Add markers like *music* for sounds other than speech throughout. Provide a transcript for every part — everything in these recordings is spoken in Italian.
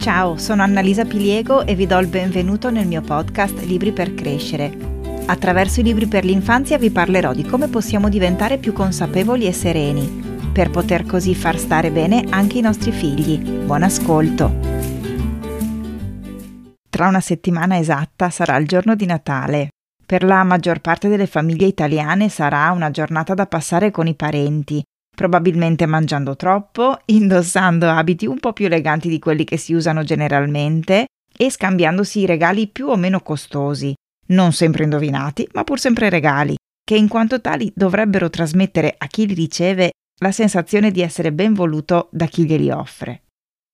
Ciao, sono Annalisa Piliego e vi do il benvenuto nel mio podcast Libri per crescere. Attraverso i libri per l'infanzia vi parlerò di come possiamo diventare più consapevoli e sereni, per poter così far stare bene anche i nostri figli. Buon ascolto! Tra una settimana esatta sarà il giorno di Natale. Per la maggior parte delle famiglie italiane sarà una giornata da passare con i parenti, probabilmente mangiando troppo, indossando abiti un po' più eleganti di quelli che si usano generalmente e scambiandosi regali più o meno costosi, non sempre indovinati, ma pur sempre regali, che in quanto tali dovrebbero trasmettere a chi li riceve la sensazione di essere ben voluto da chi glieli offre.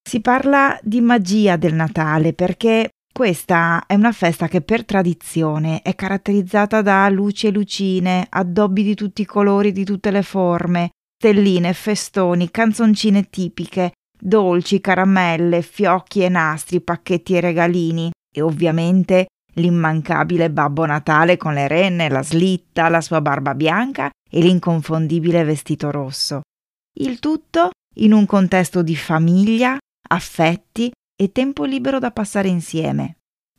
Si parla di magia del Natale perché questa è una festa che per tradizione è caratterizzata da luci e lucine, addobbi di tutti i colori, di tutte le forme, stelline, festoni, canzoncine tipiche, dolci, caramelle, fiocchi e nastri, pacchetti e regalini e ovviamente l'immancabile Babbo Natale con le renne, la slitta, la sua barba bianca e l'inconfondibile vestito rosso. Il tutto in un contesto di famiglia, affetti e tempo libero da passare insieme.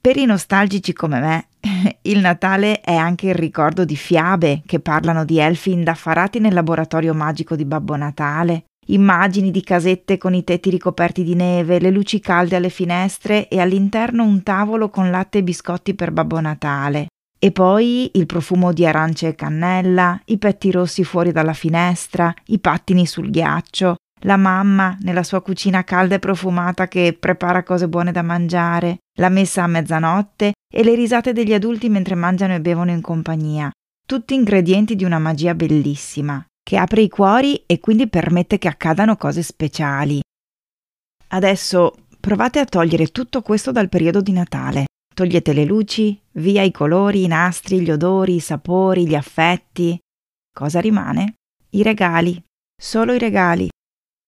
Per i nostalgici come me, *laughs* il Natale è anche il ricordo di fiabe che parlano di elfi indaffarati nel laboratorio magico di Babbo Natale, immagini di casette con i tetti ricoperti di neve, le luci calde alle finestre e all'interno un tavolo con latte e biscotti per Babbo Natale. E poi il profumo di arance e cannella, i petti rossi fuori dalla finestra, i pattini sul ghiaccio, la mamma nella sua cucina calda e profumata che prepara cose buone da mangiare, la messa a mezzanotte e le risate degli adulti mentre mangiano e bevono in compagnia. Tutti ingredienti di una magia bellissima, che apre i cuori e quindi permette che accadano cose speciali. Adesso provate a togliere tutto questo dal periodo di Natale. Togliete le luci, via i colori, i nastri, gli odori, i sapori, gli affetti. Cosa rimane? I regali. Solo i regali.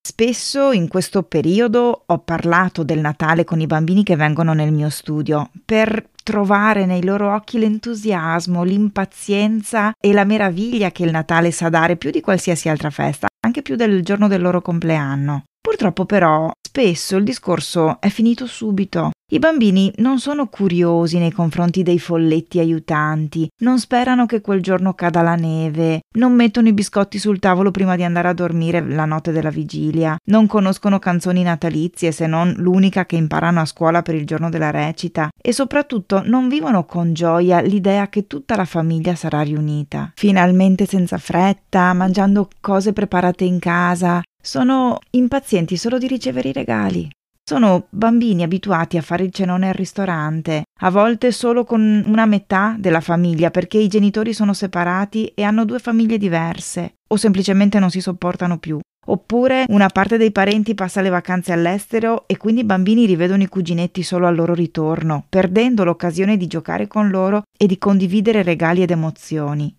Spesso in questo periodo ho parlato del Natale con i bambini che vengono nel mio studio per trovare nei loro occhi l'entusiasmo, l'impazienza e la meraviglia che il Natale sa dare più di qualsiasi altra festa, anche più del giorno del loro compleanno. Purtroppo però spesso il discorso è finito subito. I bambini non sono curiosi nei confronti dei folletti aiutanti, non sperano che quel giorno cada la neve, non mettono i biscotti sul tavolo prima di andare a dormire la notte della vigilia, non conoscono canzoni natalizie se non l'unica che imparano a scuola per il giorno della recita e soprattutto non vivono con gioia l'idea che tutta la famiglia sarà riunita, finalmente senza fretta, mangiando cose preparate in casa, sono impazienti solo di ricevere i regali. Sono bambini abituati a fare il cenone al ristorante, a volte solo con una metà della famiglia perché i genitori sono separati e hanno due famiglie diverse o semplicemente non si sopportano più. Oppure una parte dei parenti passa le vacanze all'estero e quindi i bambini rivedono i cuginetti solo al loro ritorno, perdendo l'occasione di giocare con loro e di condividere regali ed emozioni.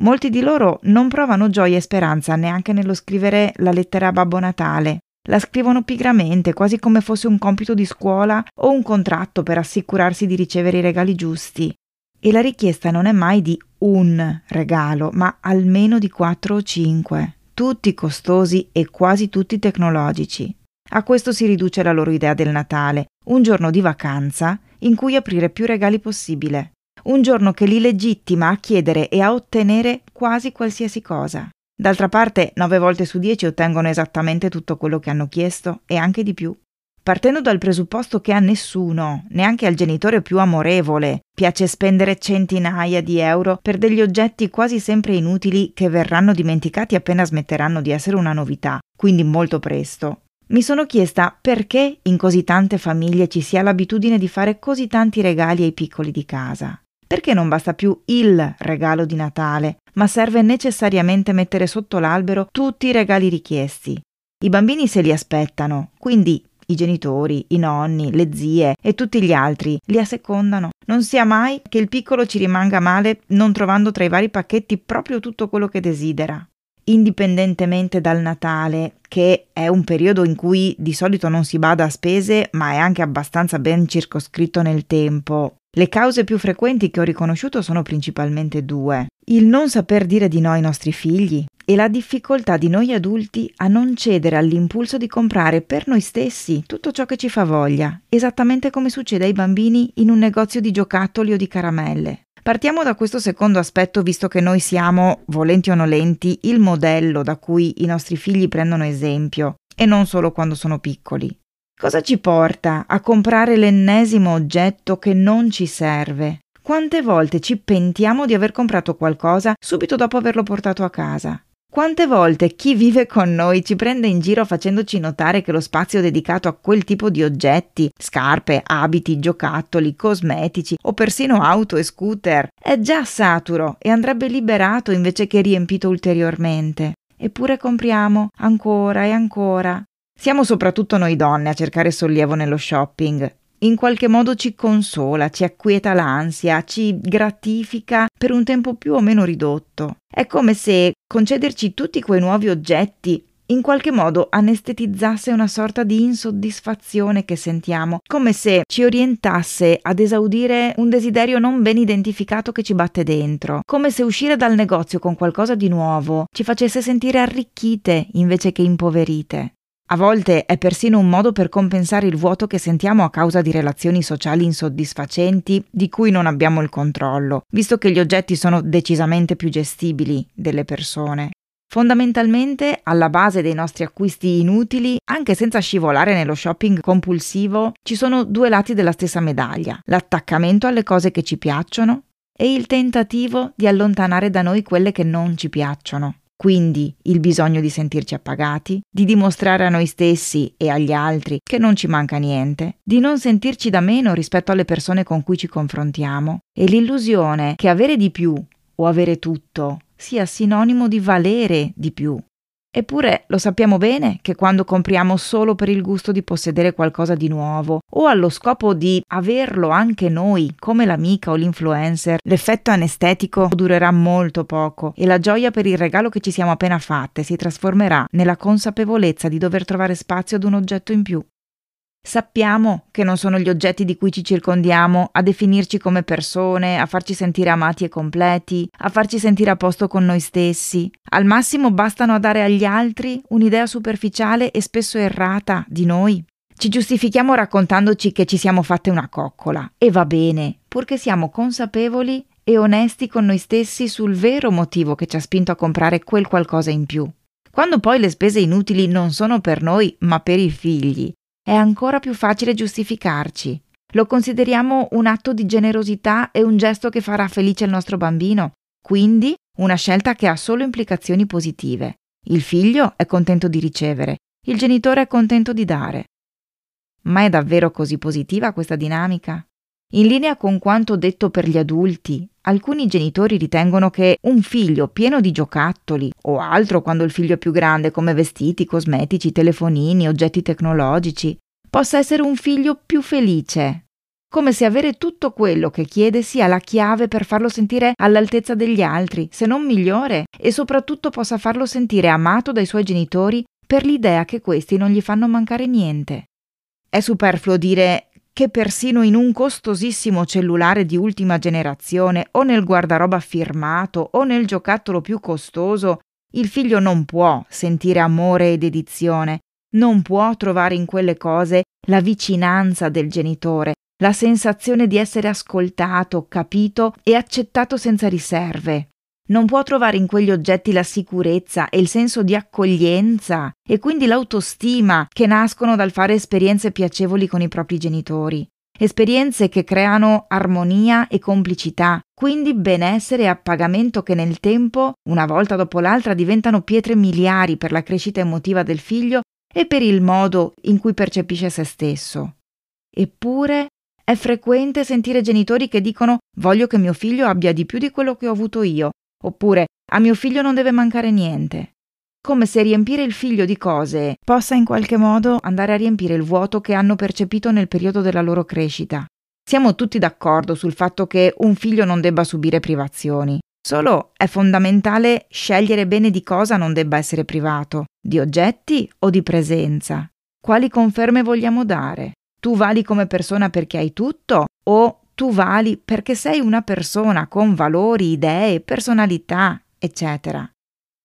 Molti di loro non provano gioia e speranza neanche nello scrivere la lettera a Babbo Natale, la scrivono pigramente, quasi come fosse un compito di scuola o un contratto per assicurarsi di ricevere i regali giusti. E la richiesta non è mai di un regalo, ma almeno di quattro o cinque, tutti costosi e quasi tutti tecnologici. A questo si riduce la loro idea del Natale, un giorno di vacanza in cui aprire più regali possibile, un giorno che li legittima a chiedere e a ottenere quasi qualsiasi cosa. D'altra parte, nove volte su dieci ottengono esattamente tutto quello che hanno chiesto e anche di più. Partendo dal presupposto che a nessuno, neanche al genitore più amorevole, piace spendere centinaia di euro per degli oggetti quasi sempre inutili che verranno dimenticati appena smetteranno di essere una novità, quindi molto presto. Mi sono chiesta perché in così tante famiglie ci sia l'abitudine di fare così tanti regali ai piccoli di casa. Perché non basta più il regalo di Natale, ma serve necessariamente mettere sotto l'albero tutti i regali richiesti? I bambini se li aspettano, quindi i genitori, i nonni, le zie e tutti gli altri li assecondano. Non sia mai che il piccolo ci rimanga male non trovando tra i vari pacchetti proprio tutto quello che desidera. Indipendentemente dal Natale, che è un periodo in cui di solito non si bada a spese, ma è anche abbastanza ben circoscritto nel tempo, le cause più frequenti che ho riconosciuto sono principalmente due. Il non saper dire di no ai nostri figli e la difficoltà di noi adulti a non cedere all'impulso di comprare per noi stessi tutto ciò che ci fa voglia, esattamente come succede ai bambini in un negozio di giocattoli o di caramelle. Partiamo da questo secondo aspetto visto che noi siamo, volenti o nolenti, il modello da cui i nostri figli prendono esempio, e non solo quando sono piccoli. Cosa ci porta a comprare l'ennesimo oggetto che non ci serve? Quante volte ci pentiamo di aver comprato qualcosa subito dopo averlo portato a casa? Quante volte chi vive con noi ci prende in giro facendoci notare che lo spazio dedicato a quel tipo di oggetti, scarpe, abiti, giocattoli, cosmetici o persino auto e scooter, è già saturo e andrebbe liberato invece che riempito ulteriormente. Eppure compriamo ancora e ancora. Siamo soprattutto noi donne a cercare sollievo nello shopping in qualche modo ci consola, ci acquieta l'ansia, ci gratifica per un tempo più o meno ridotto. È come se concederci tutti quei nuovi oggetti in qualche modo anestetizzasse una sorta di insoddisfazione che sentiamo, come se ci orientasse ad esaudire un desiderio non ben identificato che ci batte dentro, come se uscire dal negozio con qualcosa di nuovo ci facesse sentire arricchite invece che impoverite. A volte è persino un modo per compensare il vuoto che sentiamo a causa di relazioni sociali insoddisfacenti di cui non abbiamo il controllo, visto che gli oggetti sono decisamente più gestibili delle persone. Fondamentalmente, alla base dei nostri acquisti inutili, anche senza scivolare nello shopping compulsivo, ci sono due lati della stessa medaglia, l'attaccamento alle cose che ci piacciono e il tentativo di allontanare da noi quelle che non ci piacciono. Quindi il bisogno di sentirci appagati, di dimostrare a noi stessi e agli altri che non ci manca niente, di non sentirci da meno rispetto alle persone con cui ci confrontiamo e l'illusione che avere di più o avere tutto sia sinonimo di valere di più. Eppure lo sappiamo bene che quando compriamo solo per il gusto di possedere qualcosa di nuovo o allo scopo di averlo anche noi, come l'amica o l'influencer, l'effetto anestetico durerà molto poco e la gioia per il regalo che ci siamo appena fatte si trasformerà nella consapevolezza di dover trovare spazio ad un oggetto in più. Sappiamo che non sono gli oggetti di cui ci circondiamo a definirci come persone, a farci sentire amati e completi, a farci sentire a posto con noi stessi. Al massimo bastano a dare agli altri un'idea superficiale e spesso errata di noi. Ci giustifichiamo raccontandoci che ci siamo fatte una coccola e va bene, purché siamo consapevoli e onesti con noi stessi sul vero motivo che ci ha spinto a comprare quel qualcosa in più. Quando poi le spese inutili non sono per noi, ma per i figli, è ancora più facile giustificarci. Lo consideriamo un atto di generosità e un gesto che farà felice il nostro bambino, quindi una scelta che ha solo implicazioni positive. Il figlio è contento di ricevere, il genitore è contento di dare. Ma è davvero così positiva questa dinamica? In linea con quanto detto per gli adulti, alcuni genitori ritengono che un figlio pieno di giocattoli o altro quando il figlio è più grande come vestiti, cosmetici, telefonini, oggetti tecnologici, possa essere un figlio più felice, come se avere tutto quello che chiede sia la chiave per farlo sentire all'altezza degli altri, se non migliore, e soprattutto possa farlo sentire amato dai suoi genitori per l'idea che questi non gli fanno mancare niente. È superfluo dire che persino in un costosissimo cellulare di ultima generazione o nel guardaroba firmato o nel giocattolo più costoso, il figlio non può sentire amore e dedizione, non può trovare in quelle cose la vicinanza del genitore, la sensazione di essere ascoltato, capito e accettato senza riserve non può trovare in quegli oggetti la sicurezza e il senso di accoglienza e quindi l'autostima che nascono dal fare esperienze piacevoli con i propri genitori. Esperienze che creano armonia e complicità, quindi benessere e appagamento che nel tempo, una volta dopo l'altra, diventano pietre miliari per la crescita emotiva del figlio e per il modo in cui percepisce se stesso. Eppure è frequente sentire genitori che dicono voglio che mio figlio abbia di più di quello che ho avuto io Oppure a mio figlio non deve mancare niente. Come se riempire il figlio di cose possa in qualche modo andare a riempire il vuoto che hanno percepito nel periodo della loro crescita. Siamo tutti d'accordo sul fatto che un figlio non debba subire privazioni. Solo è fondamentale scegliere bene di cosa non debba essere privato, di oggetti o di presenza. Quali conferme vogliamo dare? Tu vali come persona perché hai tutto o tu vali perché sei una persona con valori, idee, personalità, eccetera.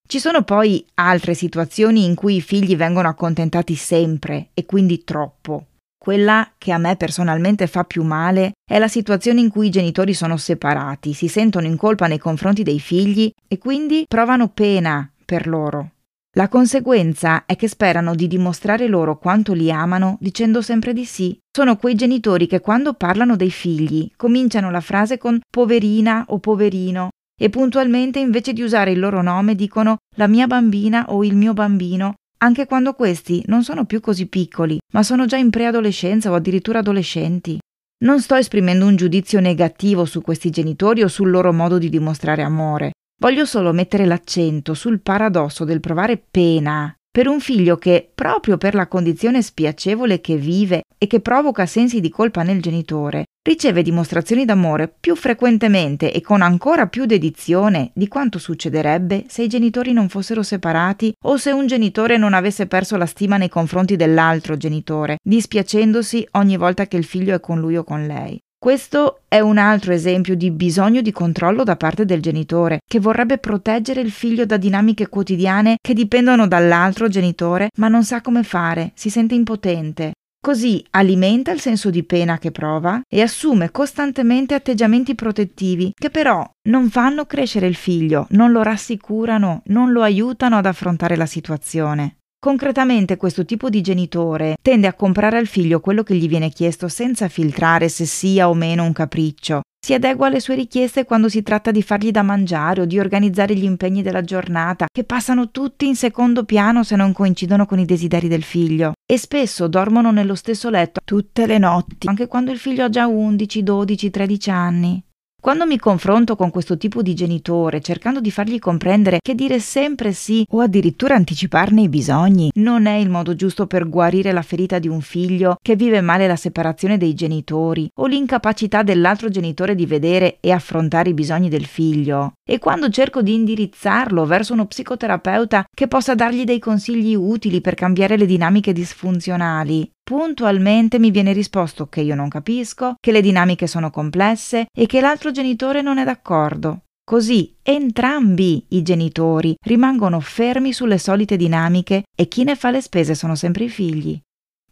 Ci sono poi altre situazioni in cui i figli vengono accontentati sempre e quindi troppo. Quella che a me personalmente fa più male è la situazione in cui i genitori sono separati, si sentono in colpa nei confronti dei figli e quindi provano pena per loro. La conseguenza è che sperano di dimostrare loro quanto li amano dicendo sempre di sì. Sono quei genitori che quando parlano dei figli cominciano la frase con poverina o poverino e puntualmente invece di usare il loro nome dicono la mia bambina o il mio bambino anche quando questi non sono più così piccoli, ma sono già in preadolescenza o addirittura adolescenti. Non sto esprimendo un giudizio negativo su questi genitori o sul loro modo di dimostrare amore. Voglio solo mettere l'accento sul paradosso del provare pena per un figlio che, proprio per la condizione spiacevole che vive e che provoca sensi di colpa nel genitore, riceve dimostrazioni d'amore più frequentemente e con ancora più dedizione di quanto succederebbe se i genitori non fossero separati o se un genitore non avesse perso la stima nei confronti dell'altro genitore, dispiacendosi ogni volta che il figlio è con lui o con lei. Questo è un altro esempio di bisogno di controllo da parte del genitore, che vorrebbe proteggere il figlio da dinamiche quotidiane che dipendono dall'altro genitore, ma non sa come fare, si sente impotente. Così alimenta il senso di pena che prova e assume costantemente atteggiamenti protettivi che però non fanno crescere il figlio, non lo rassicurano, non lo aiutano ad affrontare la situazione. Concretamente questo tipo di genitore tende a comprare al figlio quello che gli viene chiesto senza filtrare se sia o meno un capriccio. Si adegua alle sue richieste quando si tratta di fargli da mangiare o di organizzare gli impegni della giornata, che passano tutti in secondo piano se non coincidono con i desideri del figlio. E spesso dormono nello stesso letto tutte le notti, anche quando il figlio ha già 11, 12, 13 anni. Quando mi confronto con questo tipo di genitore, cercando di fargli comprendere che dire sempre sì o addirittura anticiparne i bisogni non è il modo giusto per guarire la ferita di un figlio che vive male la separazione dei genitori o l'incapacità dell'altro genitore di vedere e affrontare i bisogni del figlio, e quando cerco di indirizzarlo verso uno psicoterapeuta che possa dargli dei consigli utili per cambiare le dinamiche disfunzionali, Puntualmente mi viene risposto che io non capisco, che le dinamiche sono complesse e che l'altro genitore non è d'accordo. Così entrambi i genitori rimangono fermi sulle solite dinamiche e chi ne fa le spese sono sempre i figli.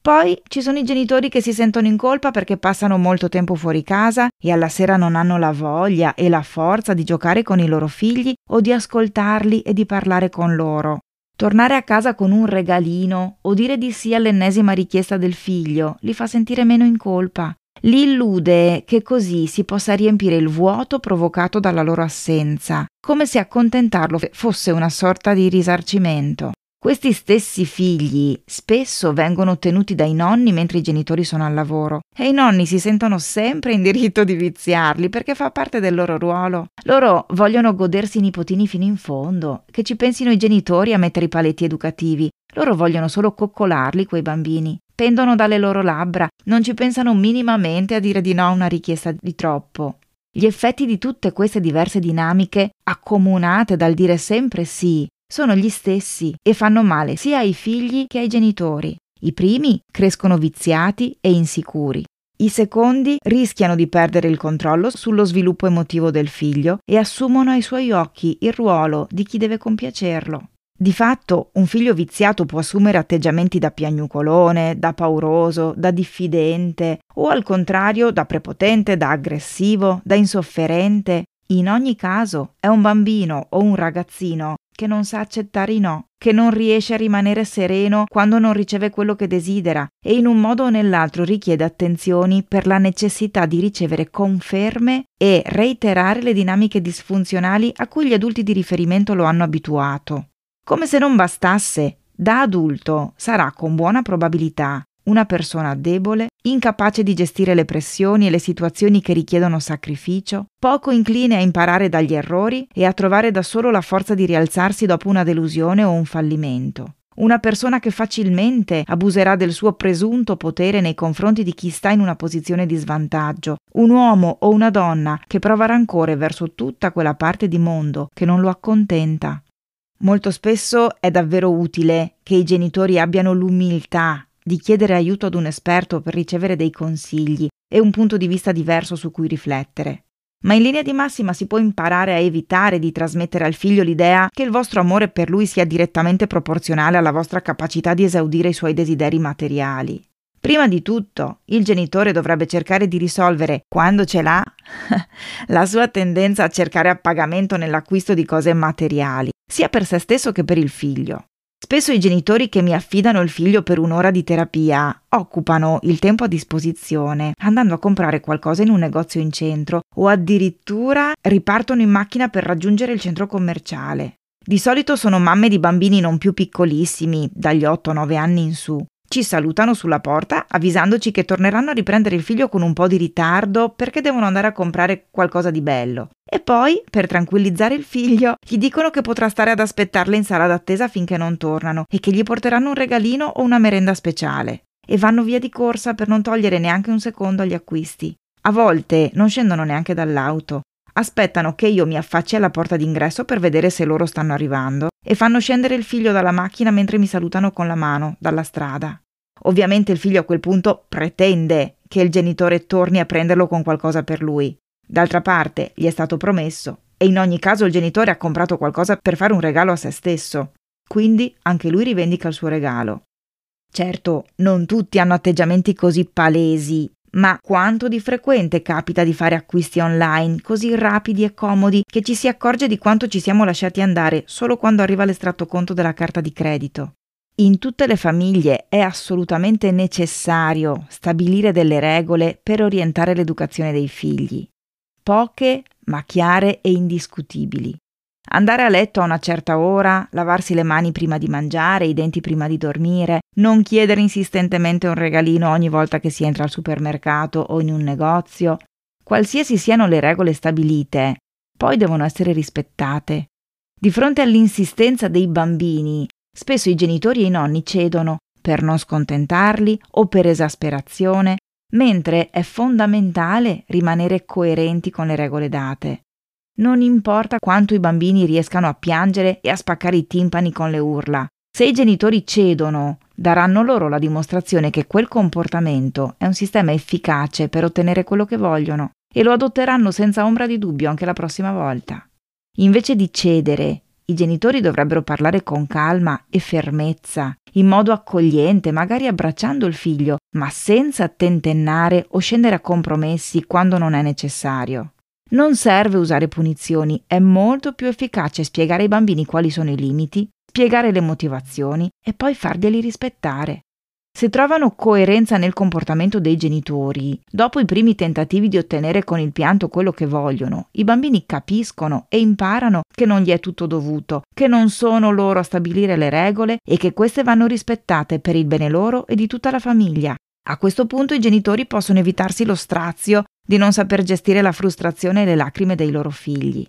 Poi ci sono i genitori che si sentono in colpa perché passano molto tempo fuori casa e alla sera non hanno la voglia e la forza di giocare con i loro figli o di ascoltarli e di parlare con loro. Tornare a casa con un regalino o dire di sì all'ennesima richiesta del figlio li fa sentire meno in colpa. Li illude che così si possa riempire il vuoto provocato dalla loro assenza, come se accontentarlo fosse una sorta di risarcimento. Questi stessi figli spesso vengono tenuti dai nonni mentre i genitori sono al lavoro e i nonni si sentono sempre in diritto di viziarli perché fa parte del loro ruolo. Loro vogliono godersi i nipotini fino in fondo, che ci pensino i genitori a mettere i paletti educativi. Loro vogliono solo coccolarli quei bambini. Pendono dalle loro labbra, non ci pensano minimamente a dire di no a una richiesta di troppo. Gli effetti di tutte queste diverse dinamiche, accomunate dal dire sempre sì, sono gli stessi e fanno male sia ai figli che ai genitori. I primi crescono viziati e insicuri. I secondi rischiano di perdere il controllo sullo sviluppo emotivo del figlio e assumono ai suoi occhi il ruolo di chi deve compiacerlo. Di fatto, un figlio viziato può assumere atteggiamenti da piagnucolone, da pauroso, da diffidente o al contrario da prepotente, da aggressivo, da insofferente. In ogni caso, è un bambino o un ragazzino che non sa accettare i no, che non riesce a rimanere sereno quando non riceve quello che desidera e in un modo o nell'altro richiede attenzioni per la necessità di ricevere conferme e reiterare le dinamiche disfunzionali a cui gli adulti di riferimento lo hanno abituato. Come se non bastasse, da adulto sarà con buona probabilità una persona debole, incapace di gestire le pressioni e le situazioni che richiedono sacrificio, poco incline a imparare dagli errori e a trovare da solo la forza di rialzarsi dopo una delusione o un fallimento. Una persona che facilmente abuserà del suo presunto potere nei confronti di chi sta in una posizione di svantaggio, un uomo o una donna che prova rancore verso tutta quella parte di mondo che non lo accontenta. Molto spesso è davvero utile che i genitori abbiano l'umiltà di chiedere aiuto ad un esperto per ricevere dei consigli e un punto di vista diverso su cui riflettere. ma in linea di massima si può imparare a evitare di trasmettere al figlio l'idea che il vostro amore per lui sia direttamente proporzionale alla vostra capacità di esaudire i suoi desideri materiali. Prima di tutto, il genitore dovrebbe cercare di risolvere, quando ce l'ha, *laughs* la sua tendenza a cercare appagamento nell'acquisto di cose materiali, sia per se stesso che per il figlio. Spesso i genitori che mi affidano il figlio per un'ora di terapia occupano il tempo a disposizione andando a comprare qualcosa in un negozio in centro o addirittura ripartono in macchina per raggiungere il centro commerciale. Di solito sono mamme di bambini non più piccolissimi, dagli 8-9 anni in su, ci salutano sulla porta avvisandoci che torneranno a riprendere il figlio con un po' di ritardo perché devono andare a comprare qualcosa di bello. E poi, per tranquillizzare il figlio, gli dicono che potrà stare ad aspettarle in sala d'attesa finché non tornano e che gli porteranno un regalino o una merenda speciale. E vanno via di corsa per non togliere neanche un secondo agli acquisti. A volte non scendono neanche dall'auto. Aspettano che io mi affacci alla porta d'ingresso per vedere se loro stanno arrivando e fanno scendere il figlio dalla macchina mentre mi salutano con la mano dalla strada. Ovviamente il figlio a quel punto pretende che il genitore torni a prenderlo con qualcosa per lui. D'altra parte gli è stato promesso e in ogni caso il genitore ha comprato qualcosa per fare un regalo a se stesso. Quindi anche lui rivendica il suo regalo. Certo, non tutti hanno atteggiamenti così palesi, ma quanto di frequente capita di fare acquisti online così rapidi e comodi che ci si accorge di quanto ci siamo lasciati andare solo quando arriva l'estratto conto della carta di credito. In tutte le famiglie è assolutamente necessario stabilire delle regole per orientare l'educazione dei figli. Poche, ma chiare e indiscutibili. Andare a letto a una certa ora, lavarsi le mani prima di mangiare, i denti prima di dormire, non chiedere insistentemente un regalino ogni volta che si entra al supermercato o in un negozio. Qualsiasi siano le regole stabilite, poi devono essere rispettate. Di fronte all'insistenza dei bambini, spesso i genitori e i nonni cedono per non scontentarli o per esasperazione, mentre è fondamentale rimanere coerenti con le regole date. Non importa quanto i bambini riescano a piangere e a spaccare i timpani con le urla, se i genitori cedono, daranno loro la dimostrazione che quel comportamento è un sistema efficace per ottenere quello che vogliono e lo adotteranno senza ombra di dubbio anche la prossima volta. Invece di cedere, i genitori dovrebbero parlare con calma e fermezza, in modo accogliente, magari abbracciando il figlio, ma senza tentennare o scendere a compromessi quando non è necessario. Non serve usare punizioni, è molto più efficace spiegare ai bambini quali sono i limiti, spiegare le motivazioni e poi farglieli rispettare. Se trovano coerenza nel comportamento dei genitori, dopo i primi tentativi di ottenere con il pianto quello che vogliono, i bambini capiscono e imparano che non gli è tutto dovuto, che non sono loro a stabilire le regole e che queste vanno rispettate per il bene loro e di tutta la famiglia. A questo punto i genitori possono evitarsi lo strazio di non saper gestire la frustrazione e le lacrime dei loro figli.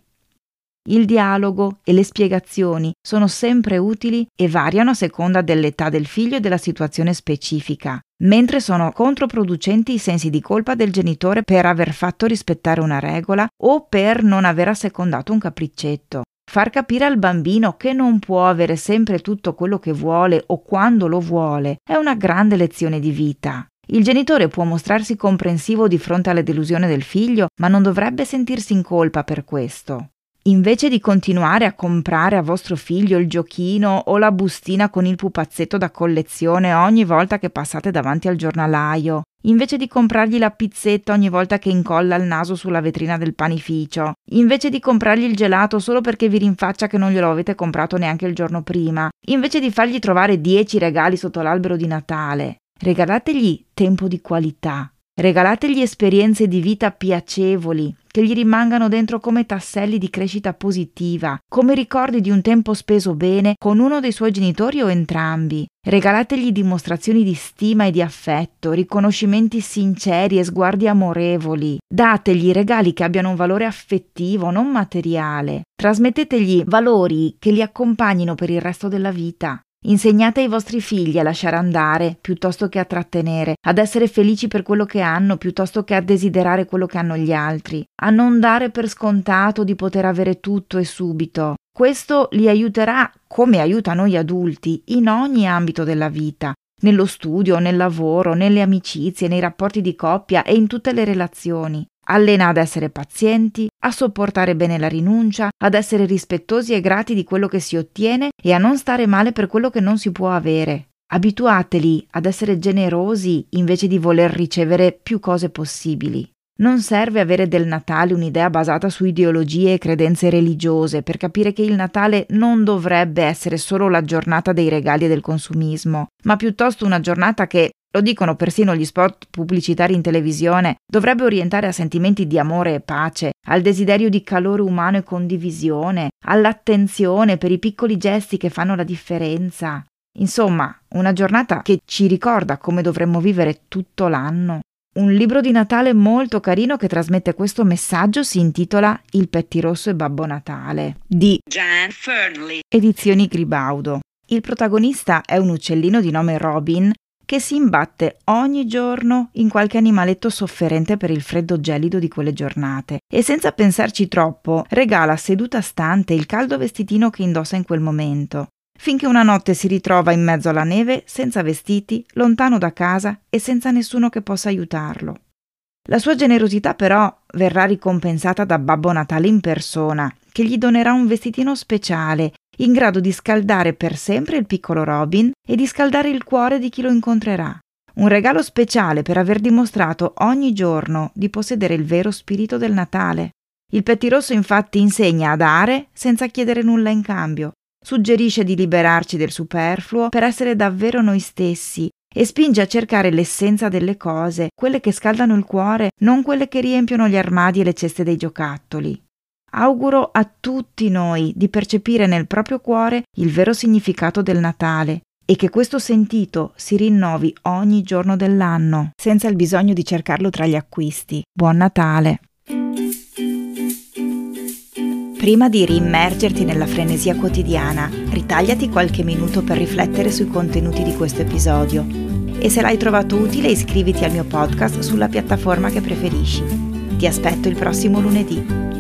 Il dialogo e le spiegazioni sono sempre utili e variano a seconda dell'età del figlio e della situazione specifica, mentre sono controproducenti i sensi di colpa del genitore per aver fatto rispettare una regola o per non aver assecondato un capriccetto. Far capire al bambino che non può avere sempre tutto quello che vuole o quando lo vuole è una grande lezione di vita. Il genitore può mostrarsi comprensivo di fronte alla delusione del figlio, ma non dovrebbe sentirsi in colpa per questo. Invece di continuare a comprare a vostro figlio il giochino o la bustina con il pupazzetto da collezione ogni volta che passate davanti al giornalaio, invece di comprargli la pizzetta ogni volta che incolla il naso sulla vetrina del panificio, invece di comprargli il gelato solo perché vi rinfaccia che non glielo avete comprato neanche il giorno prima, invece di fargli trovare dieci regali sotto l'albero di Natale, regalategli tempo di qualità, Regalategli esperienze di vita piacevoli, che gli rimangano dentro come tasselli di crescita positiva, come ricordi di un tempo speso bene con uno dei suoi genitori o entrambi. Regalategli dimostrazioni di stima e di affetto, riconoscimenti sinceri e sguardi amorevoli. Dategli regali che abbiano un valore affettivo, non materiale. Trasmettetegli valori che li accompagnino per il resto della vita. Insegnate ai vostri figli a lasciare andare piuttosto che a trattenere, ad essere felici per quello che hanno piuttosto che a desiderare quello che hanno gli altri, a non dare per scontato di poter avere tutto e subito. Questo li aiuterà, come aiuta noi adulti, in ogni ambito della vita, nello studio, nel lavoro, nelle amicizie, nei rapporti di coppia e in tutte le relazioni. Allena ad essere pazienti, a sopportare bene la rinuncia, ad essere rispettosi e grati di quello che si ottiene e a non stare male per quello che non si può avere. Abituateli ad essere generosi invece di voler ricevere più cose possibili. Non serve avere del Natale un'idea basata su ideologie e credenze religiose per capire che il Natale non dovrebbe essere solo la giornata dei regali e del consumismo, ma piuttosto una giornata che, lo dicono persino gli spot pubblicitari in televisione, dovrebbe orientare a sentimenti di amore e pace, al desiderio di calore umano e condivisione, all'attenzione per i piccoli gesti che fanno la differenza. Insomma, una giornata che ci ricorda come dovremmo vivere tutto l'anno. Un libro di Natale molto carino che trasmette questo messaggio si intitola Il pettirosso e Babbo Natale di Jan Fernley, edizioni Gribaudo. Il protagonista è un uccellino di nome Robin che si imbatte ogni giorno in qualche animaletto sofferente per il freddo gelido di quelle giornate e senza pensarci troppo regala seduta stante il caldo vestitino che indossa in quel momento finché una notte si ritrova in mezzo alla neve, senza vestiti, lontano da casa e senza nessuno che possa aiutarlo. La sua generosità però verrà ricompensata da Babbo Natale in persona, che gli donerà un vestitino speciale, in grado di scaldare per sempre il piccolo Robin e di scaldare il cuore di chi lo incontrerà. Un regalo speciale per aver dimostrato ogni giorno di possedere il vero spirito del Natale. Il pettirosso infatti insegna a dare senza chiedere nulla in cambio, Suggerisce di liberarci del superfluo per essere davvero noi stessi e spinge a cercare l'essenza delle cose, quelle che scaldano il cuore, non quelle che riempiono gli armadi e le ceste dei giocattoli. Auguro a tutti noi di percepire nel proprio cuore il vero significato del Natale e che questo sentito si rinnovi ogni giorno dell'anno, senza il bisogno di cercarlo tra gli acquisti. Buon Natale! Prima di riimmergerti nella frenesia quotidiana, ritagliati qualche minuto per riflettere sui contenuti di questo episodio. E se l'hai trovato utile iscriviti al mio podcast sulla piattaforma che preferisci. Ti aspetto il prossimo lunedì.